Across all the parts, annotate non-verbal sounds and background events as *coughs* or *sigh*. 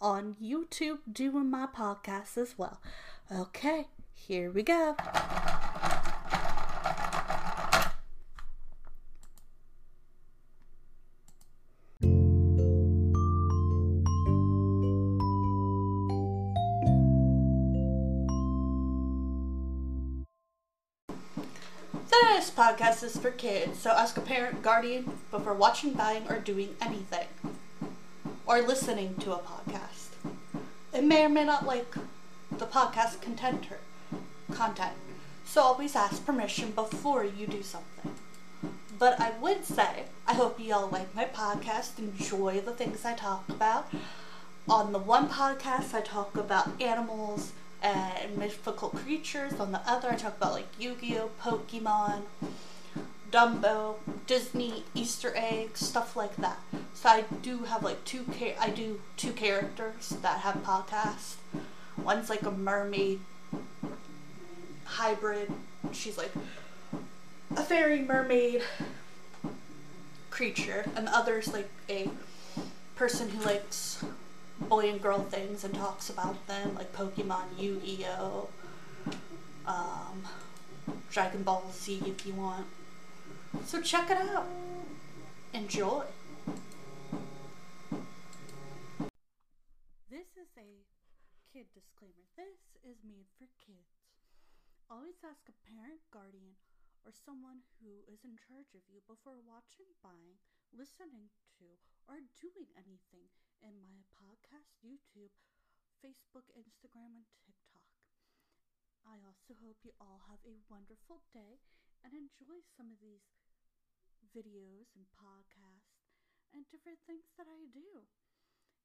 on YouTube doing my podcast as well. Okay, here we go. This podcast is for kids, so ask a parent, guardian before watching, buying, or doing anything. Or listening to a podcast. It may or may not like the podcast content content. So always ask permission before you do something. But I would say, I hope you all like my podcast, enjoy the things I talk about. On the one podcast, I talk about animals and mythical creatures. On the other, I talk about like Yu Gi Oh!, Pokemon, Dumbo, Disney, Easter eggs, stuff like that. So I do have like two char- I do two characters that have podcasts. One's like a mermaid hybrid. She's like a fairy mermaid creature, and the other's like a person who likes boy and girl things and talks about them, like Pokemon, Yu Gi Oh, um, Dragon Ball Z if you want. So check it out. Enjoy. This is a kid disclaimer. This is made for kids. Always ask a parent, guardian, or someone who is in charge of you before watching, buying, listening to, or doing anything in my podcast, YouTube, Facebook, Instagram, and TikTok. I also hope you all have a wonderful day and enjoy some of these videos and podcasts and different things that I do.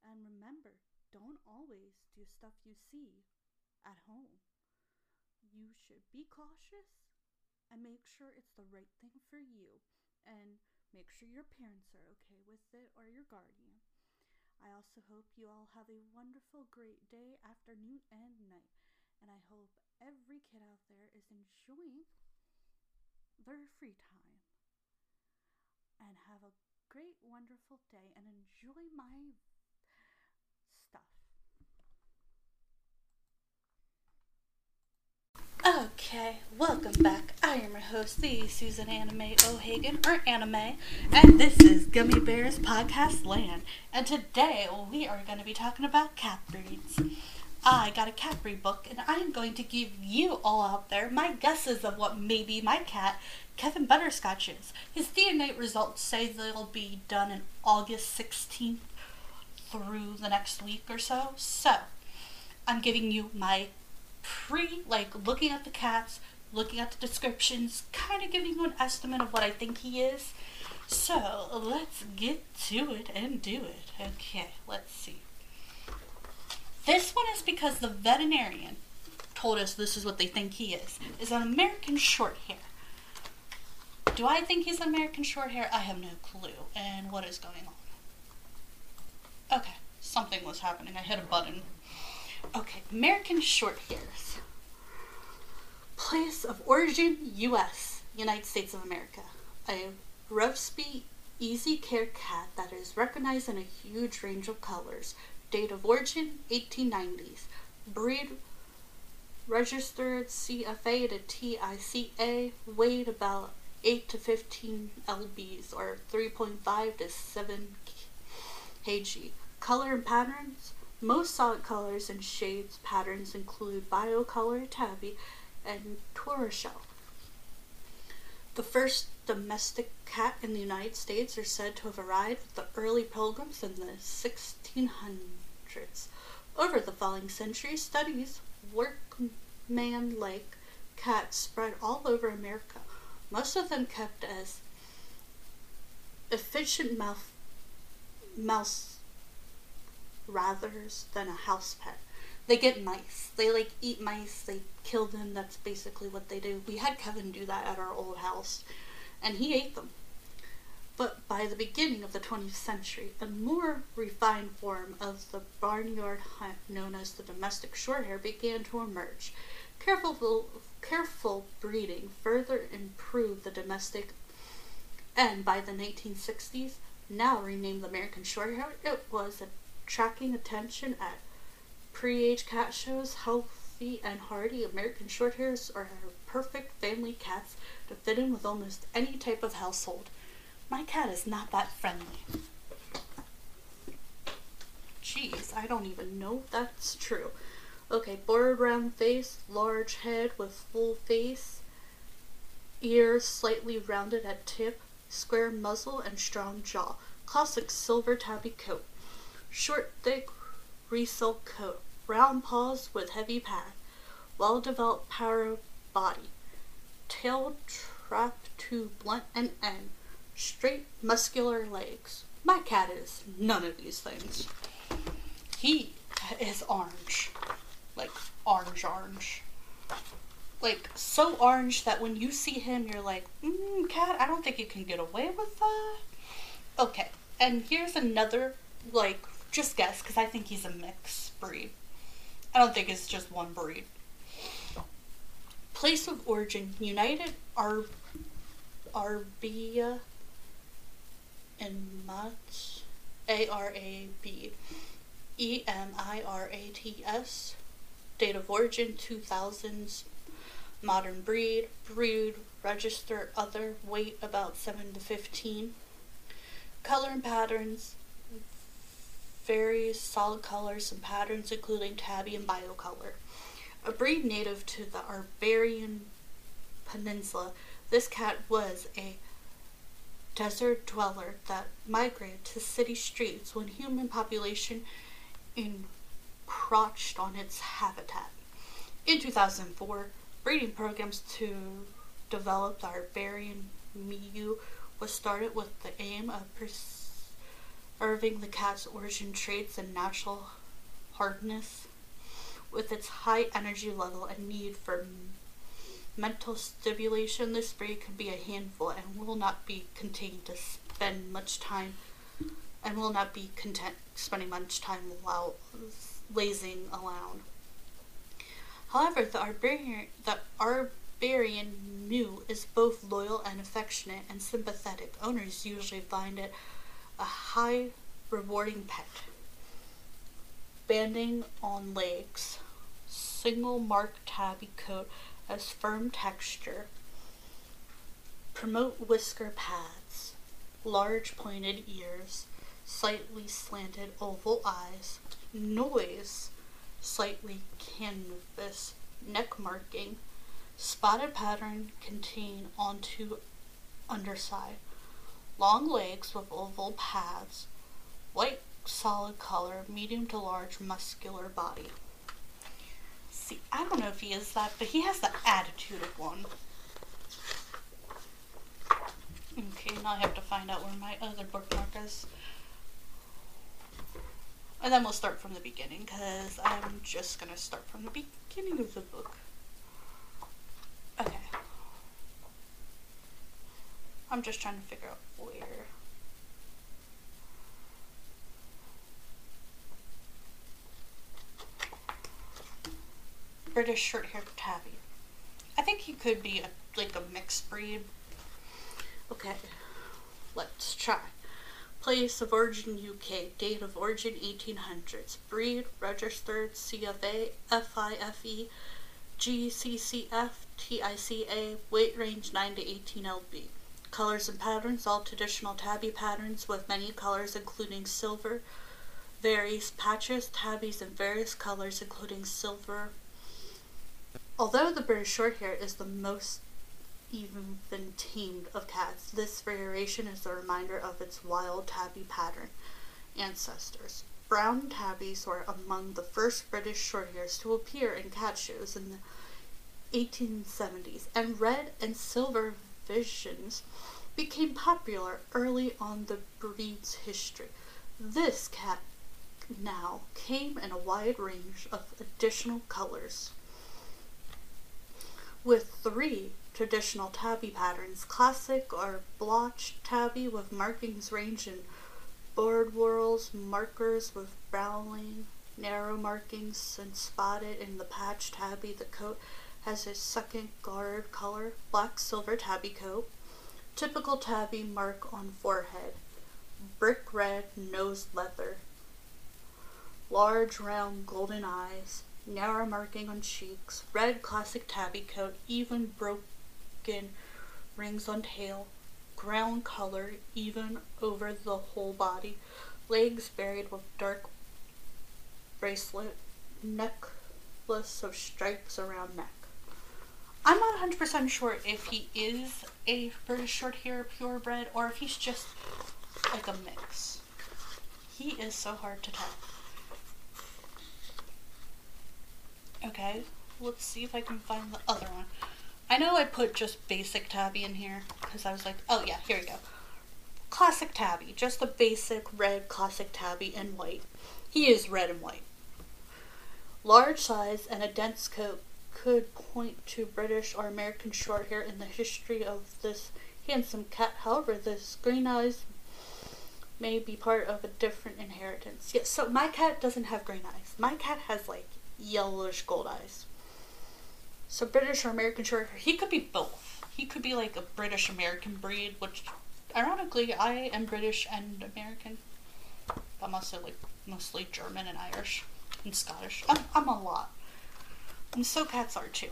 And remember, don't always do stuff you see at home. You should be cautious and make sure it's the right thing for you and make sure your parents are okay with it or your guardian. I also hope you all have a wonderful, great day, afternoon, and night. And I hope every kid out there is enjoying their free time. And have a great, wonderful day and enjoy my stuff. Okay, welcome back. I am your host, the Susan Anime O'Hagan, or Anime, and this is Gummy Bears Podcast Land. And today we are going to be talking about cat breeds. I got a cat breed book, and I'm going to give you all out there my guesses of what maybe my cat, Kevin Butterscotch, is. His DNA results say they'll be done in August 16th through the next week or so. So, I'm giving you my pre like looking at the cats, looking at the descriptions, kind of giving you an estimate of what I think he is. So let's get to it and do it. Okay, let's see. This one is because the veterinarian told us this is what they think he is. Is an American short hair. Do I think he's an American short hair? I have no clue. And what is going on? Okay, something was happening. I hit a button. Okay, American short hairs. Place of origin, U.S., United States of America. A Rovsby Easy Care cat that is recognized in a huge range of colors. Date of origin, 1890s. Breed registered CFA to TICA. Weight about 8 to 15 lbs or 3.5 to 7 kg. Color and patterns Most solid colors and shades patterns include biocolor tabby and tortoiseshell. The first domestic cat in the United States are said to have arrived with the early pilgrims in the 1600s. Over the following centuries, studies workman-like cats spread all over America, most of them kept as efficient mouth, mouse rathers than a house pet. They get mice. They like eat mice. They kill them. That's basically what they do. We had Kevin do that at our old house, and he ate them. But by the beginning of the 20th century, a more refined form of the barnyard hunt known as the domestic shorthair began to emerge. Careful, careful breeding further improved the domestic, and by the 1960s, now renamed the American Shorthair, it was attracting attention at pre-age cat shows. Healthy and hardy American Shorthairs are perfect family cats to fit in with almost any type of household. My cat is not that friendly. Jeez, I don't even know if that's true. Okay, bordered round face, large head with full face, ears slightly rounded at tip, square muzzle, and strong jaw. Classic silver tabby coat. Short, thick, resilk coat. Round paws with heavy pad. Well developed power body. Tail trapped to blunt and end. Straight, muscular legs. My cat is none of these things. He is orange like orange orange like so orange that when you see him you're like mm, cat i don't think you can get away with that okay and here's another like just guess because i think he's a mixed breed i don't think it's just one breed place of origin united Ar- arbia and much a-r-a-b e-m-i-r-a-t-s date of origin 2000s, modern breed, breed, register, other, weight about 7 to 15. Color and patterns, various solid colors and patterns including tabby and biocolor. A breed native to the Iberian Peninsula, this cat was a desert dweller that migrated to city streets when human population encroached on its habitat. In 2004, breeding programs to develop the Iberian Mau was started with the aim of preserving the cat's origin traits and natural hardness. With its high energy level and need for mental stimulation, this breed can be a handful and will not be contained to spend much time and will not be content spending much time while lazing around. However, the Iberian, the Iberian Mau is both loyal and affectionate and sympathetic. Owners usually find it a high rewarding pet. Banding on legs, single mark tabby coat as firm texture. Promote whisker pads, large pointed ears, slightly slanted oval eyes, noise, slightly canvas, neck marking, spotted pattern contain onto underside, long legs with oval pads, white solid color, medium to large muscular body. See, I don't know if he is that, but he has the attitude of one. Okay, now I have to find out where my other bookmark is. And then we'll start from the beginning because I'm just going to start from the beginning of the book. Okay. I'm just trying to figure out where. British short-haired tabby. I think he could be a, like a mixed breed. Okay, let's try. Place of origin UK, date of origin 1800s, breed registered CFA, FIFE, GCCF, TICA, weight range 9 to 18 lb. Colors and patterns, all traditional tabby patterns with many colors including silver, various patches, tabbies, and various colors, including silver. Although the British Shorthair is the most even tamed of cats, this variation is a reminder of its wild tabby pattern ancestors. Brown tabbies were among the first British Shorthairs to appear in cat shows in the 1870s, and red and silver visions became popular early on the breed's history. This cat now came in a wide range of additional colors. With three traditional tabby patterns classic or blotched tabby with markings ranging board whorls, markers with browning, narrow markings, and spotted in the patch tabby. The coat has a second guard color, black silver tabby coat, typical tabby mark on forehead, brick red nose leather, large round golden eyes, narrow marking on cheeks, red classic tabby coat, even broken rings on tail, ground color even over the whole body, legs buried with dark bracelet, necklace of stripes around neck. I'm not 100% sure if he is a British short hair purebred or if he's just like a mix. He is so hard to tell. Okay, let's see if I can find the other one. I know I put just basic tabby in here because I was like, oh yeah, here we go. Classic tabby, just the basic red classic tabby in white. He is red and white. Large size and a dense coat could point to British or American short hair in the history of this handsome cat. However, this green eyes may be part of a different inheritance. Yes, so my cat doesn't have green eyes. My cat has like yellowish gold eyes. So British or American short hair, he could be both. He could be like a British American breed, which ironically I am British and American. I'm also like mostly German and Irish and Scottish. I'm, I'm a lot. And so cats are too.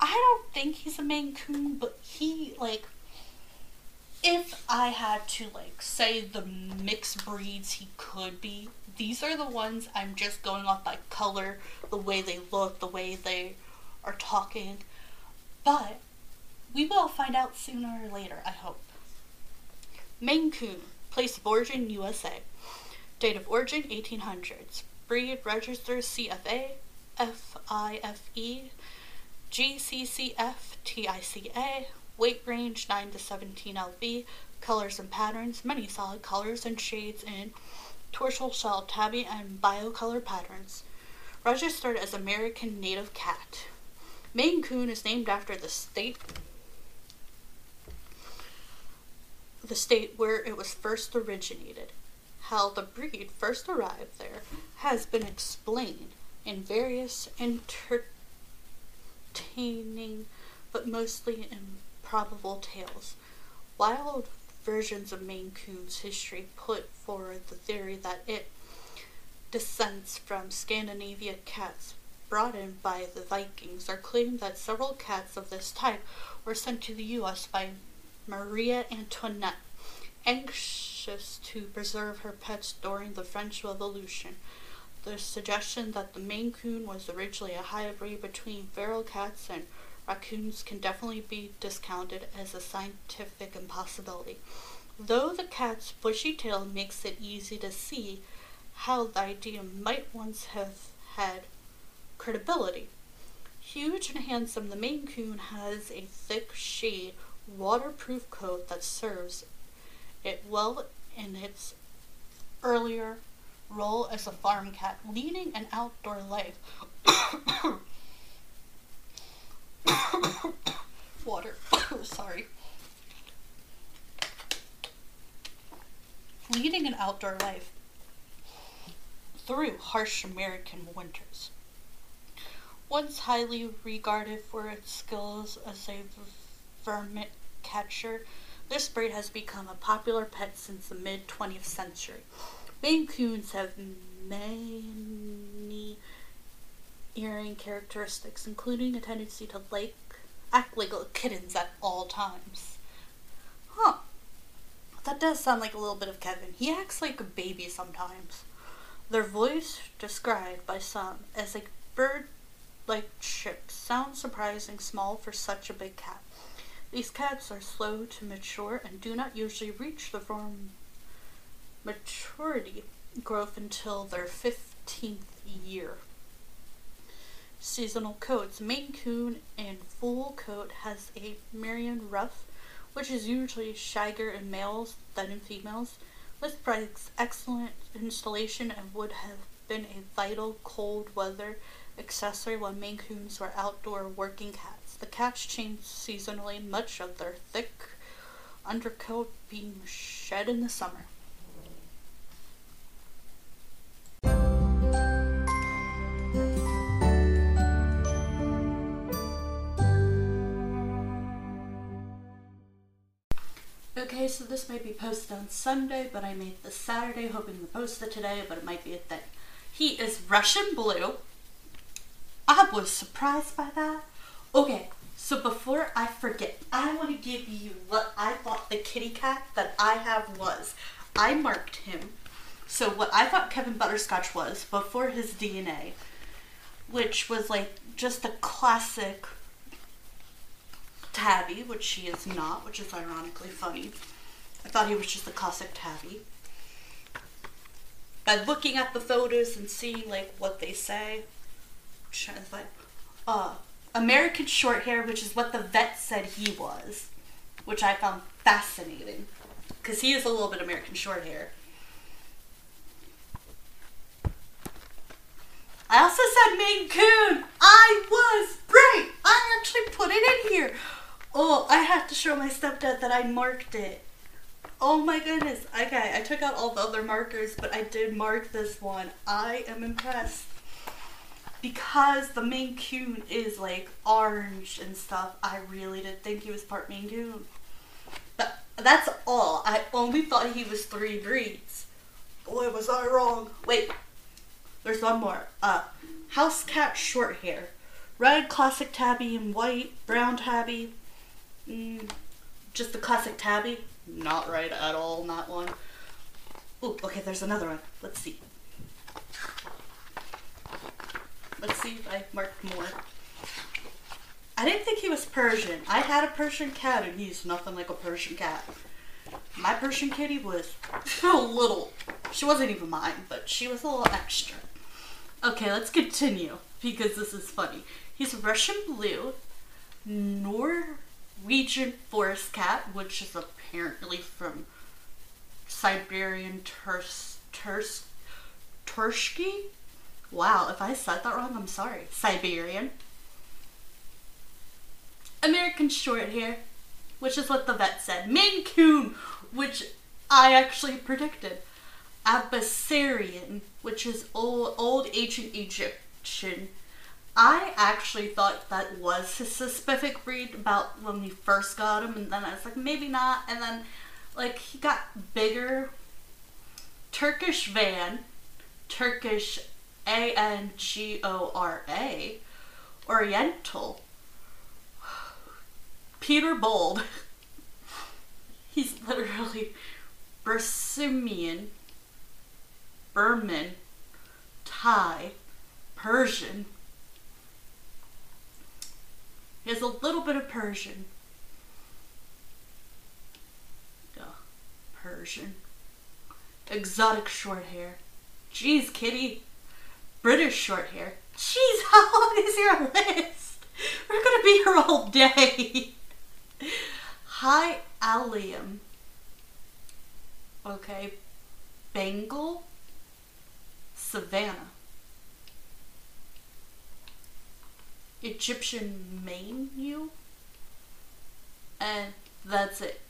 I don't think he's a Maine Coon, but he like if I had to like say the mixed breeds he could be, these are the ones I'm just going off by color, the way they look, the way they are talking. But we will find out sooner or later, I hope. Maine Coon, place of origin USA. Date of origin 1800s. Breed register CFA, FIFE, GCCF, TICA. Weight range 9 to 17 lb. Colors and patterns, many solid colors and shades in tortoise shell tabby and biocolor patterns. Registered as American Native Cat. Maine Coon is named after the state the state where it was first originated. How the breed first arrived there has been explained in various entertaining but mostly improbable tales. Wild versions of Maine Coon's history put forward the theory that it descends from Scandinavia cats brought in by the Vikings or claimed that several cats of this type were sent to the U.S. by Maria Antoinette, anxious to preserve her pets during the French Revolution. The suggestion that the Maine Coon was originally a hybrid between feral cats and raccoons can definitely be discounted as a scientific impossibility. Though the cat's bushy tail makes it easy to see how the idea might once have had credibility. Huge and handsome, the Maine Coon has a thick shade waterproof coat that serves it well in its earlier role as a farm cat, leading an outdoor life. *coughs* Water. *coughs* Sorry. Leading an outdoor life through harsh American winters. Once highly regarded for its skills as a vermin catcher, this breed has become a popular pet since the mid 20th century. Maine Coons have many earring characteristics, including a tendency to like act like little kittens at all times. Huh. That does sound like a little bit of Kevin. He acts like a baby sometimes. Their voice described by some as a bird like chip sounds surprising small for such a big cat. These cats are slow to mature and do not usually reach the form maturity growth until their 15th year. Seasonal coats. Maine Coon and full coat has a Merian ruff, which is usually shaggier in males than in females. This provides excellent installation and would have been a vital cold weather accessory when Maine Coons were outdoor working cats. The cats change seasonally, much of their thick undercoat being shed in the summer. So this may be posted on Sunday, but I made this Saturday, hoping to post it today, but it might be a thing. He is Russian blue. I was surprised by that. Okay, so before I forget, I want to give you what I thought the kitty cat that I have was. I marked him. So what I thought Kevin Butterscotch was before his DNA, which was like just a classic tabby, which she is not, which is ironically funny. I thought he was just a classic tabby. By looking at the photos and seeing like what they say, like, uh, American short hair, which is what the vet said he was, which I found fascinating, because he is a little bit American short hair. I also said Maine Coon. I was right. I actually put it in here. Oh, I have to show my stepdad that I marked it. Oh my goodness. Okay, I took out all the other markers, but I did mark this one. I am impressed. Because the Maine Coon is like orange and stuff, I really did think he was part Maine Coon. But that's all. I only thought he was three breeds. Boy, was I wrong. Wait, there's one more. Uh, house cat short hair. Red classic tabby and white, brown tabby, Mm, just the classic tabby. Not right at all, not one. Oh, okay, there's another one. Let's see. Let's see if I marked more. I didn't think he was Persian. I had a Persian cat and he's nothing like a Persian cat. My Persian kitty was *laughs* a little, she wasn't even mine, but she was a little extra. Okay, let's continue because this is funny. He's Russian blue, Nor Norwegian forest cat, which is apparently from Siberian Turs Turs Tursky. Wow, if I said that wrong, I'm sorry. Siberian. American short hair, which is what the vet said. Maine Coon, which I actually predicted. Abyssarian, which is old, old ancient Egyptian I actually thought that was his specific breed about when we first got him, and then I was like, maybe not. And then, like, he got bigger. Turkish van, Turkish A N G O R A, Oriental, Peterbald. *laughs* He's literally Bersimian, Birman, Thai, Persian, he has a little bit of Persian. Yeah, Persian. Exotic short hair. Jeez, kitty. British short hair. Jeez, *laughs* how long is your list? We're gonna be here all day. High allium. Okay. Bengal. Savannah. Egyptian menu, and that's it.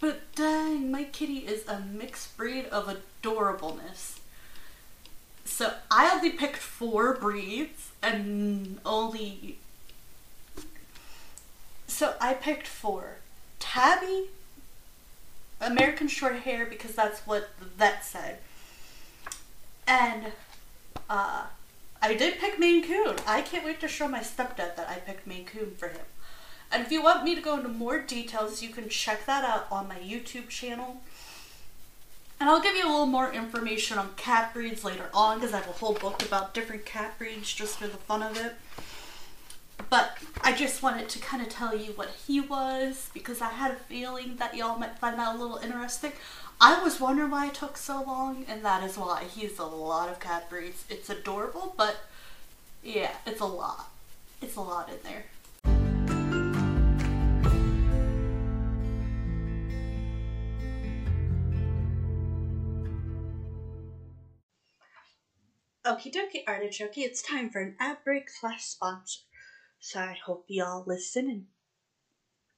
But dang, my kitty is a mixed breed of adorableness. So I only picked four breeds and only. So I picked four Tabby, American short hair because that's what the vet said, and uh, I did pick Maine Coon. I can't wait to show my stepdad that I picked Maine Coon for him. And if you want me to go into more details, you can check that out on my YouTube channel. And I'll give you a little more information on cat breeds later on because I have a whole book about different cat breeds just for the fun of it. But I just wanted to kind of tell you what he was because I had a feeling that y'all might find that a little interesting. I was wondering why it took so long, and that is why. He's a lot of cat breeds. It's adorable, but yeah, it's a lot. It's a lot in there. Okie dokie, artichoke, it's time for an ad break slash sponsor. So I hope y'all listen and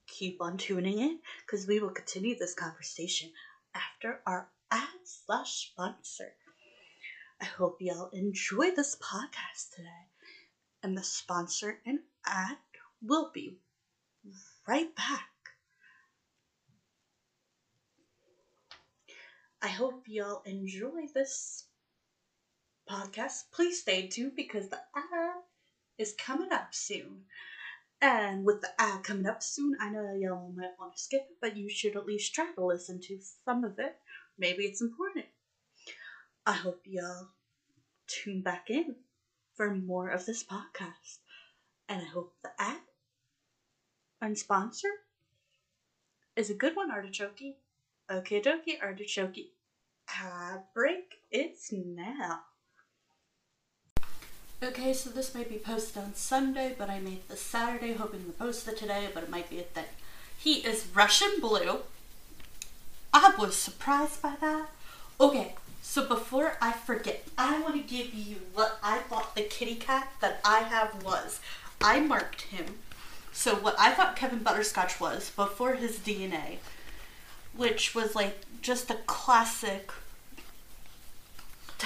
keep on tuning in because we will continue this conversation after our ad slash sponsor. I hope y'all enjoy this podcast today. And the sponsor and ad will be right back. I hope y'all enjoy this podcast. Please stay tuned because the ad is coming up soon. And with the ad coming up soon, I know y'all might want to skip it, but you should at least try to listen to some of it. Maybe it's important. I hope y'all tune back in for more of this podcast. And I hope the ad and sponsor is a good one, Artichoke. Okay, dokie, Artichoke. Ad break, it's now. Okay, so this may be posted on Sunday, but I made this Saturday, hoping to post it today, but it might be a thing. He is Russian blue. I was surprised by that. Okay, so before I forget, I want to give you what I thought the kitty cat that I have was. I marked him. So what I thought Kevin Butterscotch was before his DNA, which was like just a classic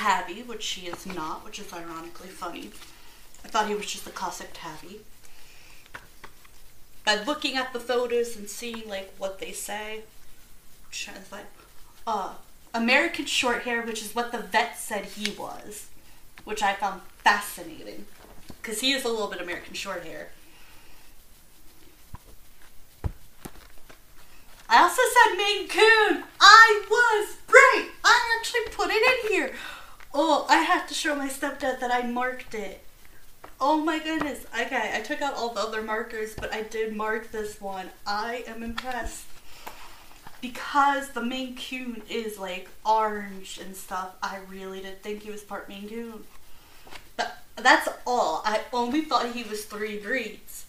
Tabby, which she is not, which is ironically funny. I thought he was just a classic Tabby. By looking at the photos and seeing like what they say, to find, uh, American short hair, which is what the vet said he was, which I found fascinating, because he is a little bit American short hair. I also said Maine Coon. I was right. I actually put it in here. Oh, I have to show my stepdad that I marked it. Oh my goodness. Okay, I took out all the other markers, but I did mark this one. I am impressed. Because the Maine Coon is like orange and stuff, I really did think he was part Maine Coon. But that's all. I only thought he was three breeds.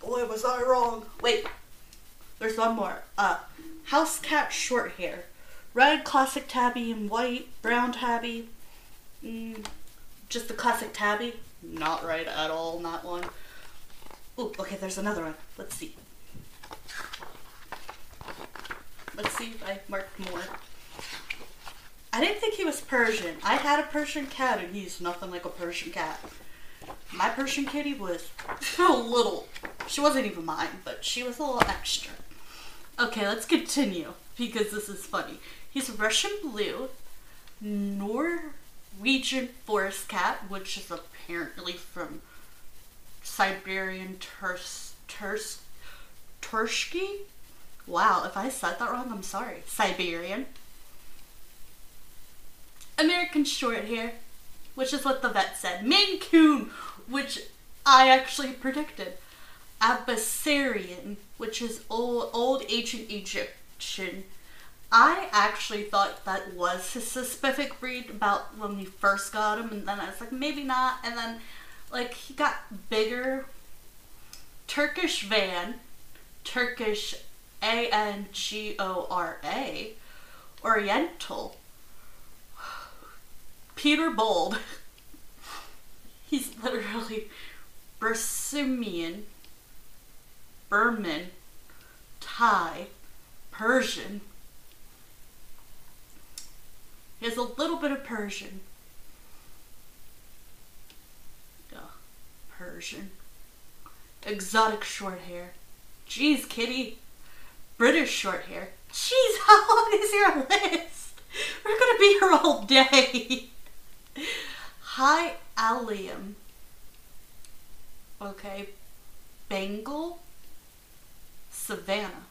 Boy, was I wrong. Wait, there's one more. Uh, house cat short hair. Red classic tabby and white, brown tabby, Mm, just the classic tabby. Not right at all, not one. Oh, okay, there's another one. Let's see. Let's see if I marked more. I didn't think he was Persian. I had a Persian cat and he's nothing like a Persian cat. My Persian kitty was *laughs* a little, she wasn't even mine, but she was a little extra. Okay, let's continue because this is funny. He's Russian blue, Nor Norwegian forest cat, which is apparently from Siberian Turs Turs Tursky. Wow, if I said that wrong, I'm sorry. Siberian. American short hair, which is what the vet said. Maine Coon, which I actually predicted. Abyssarian, which is old, old ancient Egyptian I actually thought that was his specific breed about when we first got him, and then I was like, maybe not. And then, like, he got bigger. Turkish van, Turkish A N G O R A, Oriental, Peterbald. *laughs* He's literally Bursumian, Birman, Thai, Persian. He has a little bit of Persian. Yeah, Persian. Exotic short hair. Jeez, kitty. British short hair. Jeez, *laughs* how long is your list? We're gonna be here all day. High allium. Okay. Bengal. Savannah.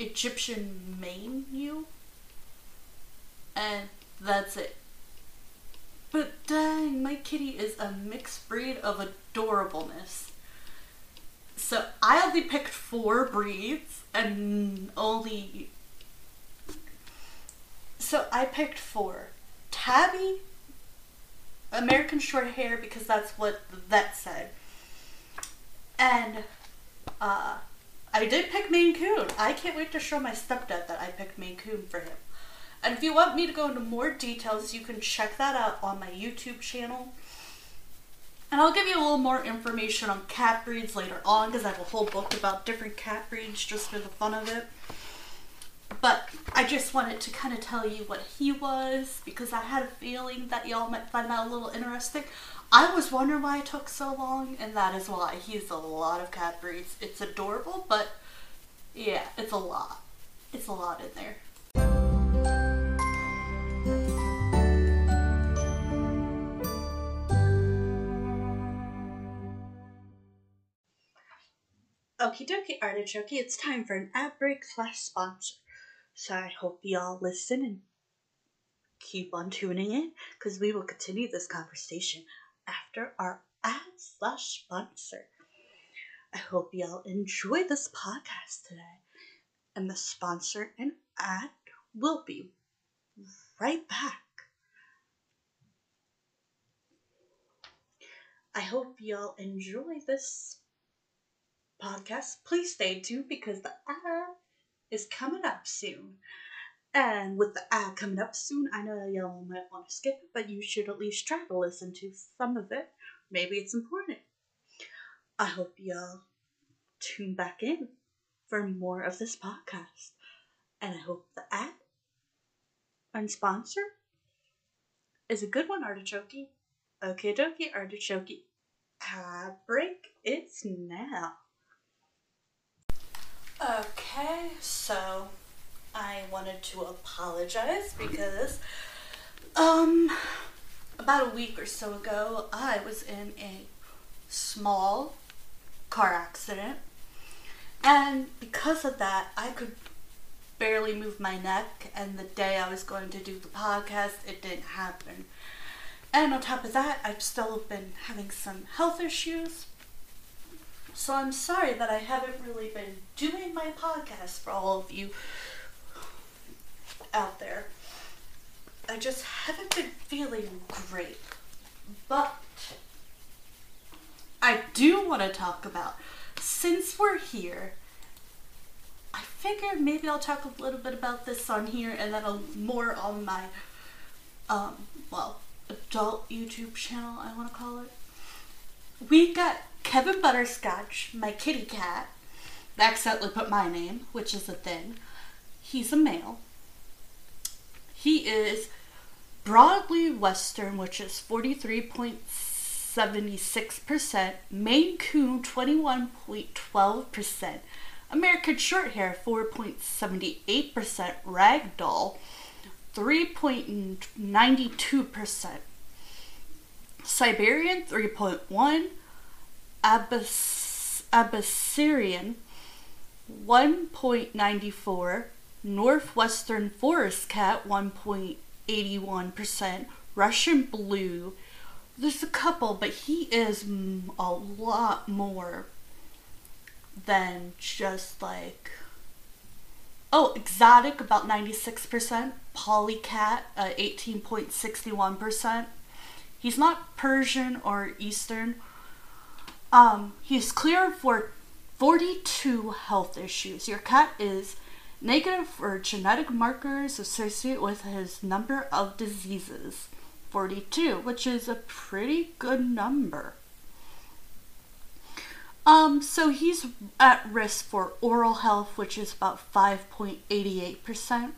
Egyptian you. and that's it. But dang, my kitty is a mixed breed of adorableness. So I only picked four breeds and only. So I picked four Tabby, American short hair, because that's what the vet said. And uh, I did pick Maine Coon. I can't wait to show my stepdad that I picked Maine Coon for him. And if you want me to go into more details, you can check that out on my YouTube channel. And I'll give you a little more information on cat breeds later on because I have a whole book about different cat breeds just for the fun of it. But I just wanted to kind of tell you what he was because I had a feeling that y'all might find that a little interesting. I was wondering why it took so long, and that is why. He's a lot of cat breeds. It's adorable, but yeah, it's a lot. It's a lot in there. Okie dokie, artichoke, it's time for an ad break slash sponsor. So I hope y'all listen and keep on tuning in because we will continue this conversation after our ad slash sponsor. I hope y'all enjoy this podcast today. And the sponsor and ad will be right back. I hope y'all enjoy this podcast. Please stay tuned because the ad is coming up soon. And with the ad coming up soon, I know y'all might want to skip it, but you should at least try to listen to some of it. Maybe it's important. I hope y'all tune back in for more of this podcast. And I hope the ad and sponsor is a good one, Artichoke. Okay, dokie, Artichoke. Ad break. It's now. Okay, so I wanted to apologize because um about a week or so ago I was in a small car accident and because of that I could barely move my neck and the day I was going to do the podcast it didn't happen. And on top of that, I've still been having some health issues so I'm sorry that I haven't really been doing my podcast for all of you out there. I just haven't been feeling great. But I do want to talk about, since we're here, I figured maybe I'll talk a little bit about this on here and then a more on my, um, well, adult YouTube channel, I want to call it. We got Kevin Butterscotch, my kitty cat, accidentally put my name, which is a thing. He's a male. He is broadly Western, which is 43.76%, Maine Coon 21.12%, American Shorthair 4.78%, Ragdoll 3.92%, Siberian 3.1, Abyss- Abyssinian 1.94, Northwestern Forest Cat 1.81%, Russian Blue. There's a couple, but he is a lot more than just like. Oh, exotic about 96%, Polycat uh, 18.61%. He's not Persian or Eastern um, he's clear for 42 health issues. Your cat is negative for genetic markers associated with his number of diseases. 42, which is a pretty good number. Um, so he's at risk for oral health, which is about 5.88%.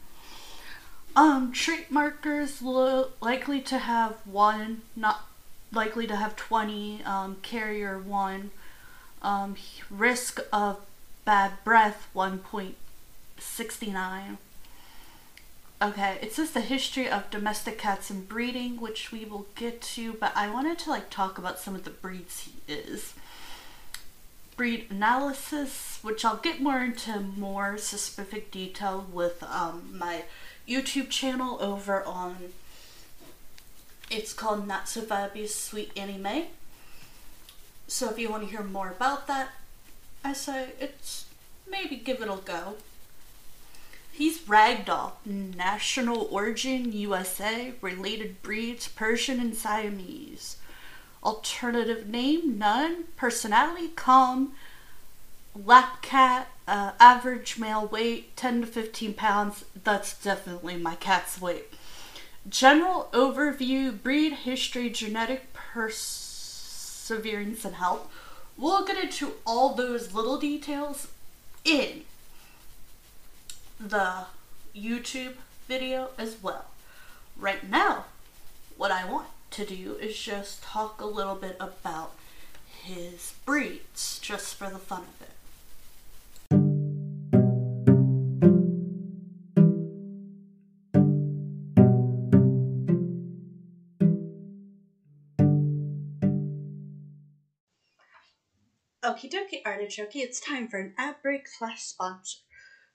Um, trait markers lo- likely to have one, not likely to have 20, um, carrier 1, um, risk of bad breath 1.69. Okay, it says the history of domestic cats and breeding, which we will get to, but I wanted to like talk about some of the breeds he is. breed analysis, which I'll get more into more specific detail with um, my YouTube channel over on. It's called Not So Fabulous Sweet Anime. So if you want to hear more about that, I say it's maybe give it a go. He's Ragdoll, national origin USA, related breeds Persian and Siamese. Alternative name none. Personality calm. Lap cat. Uh, average male weight 10 to 15 pounds. That's definitely my cat's weight. General overview breed history, genetic perseverance, and health. We'll get into all those little details in the YouTube video as well. Right now, what I want to do is just talk a little bit about his breeds, just for the fun of it. Okie dokie, artichoke, it's time for an ad break slash sponsor.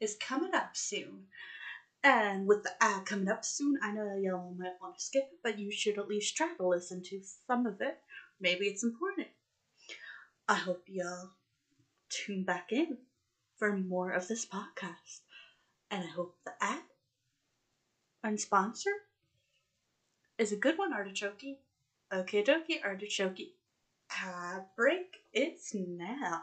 is coming up soon. And with the ad coming up soon, I know y'all might want to skip it, but you should at least try to listen to some of it. Maybe it's important. I hope y'all tune back in for more of this podcast. And I hope the ad and sponsor is a good one, Artichoke. Okay, dokie, Artichoke. Ad break, it's now.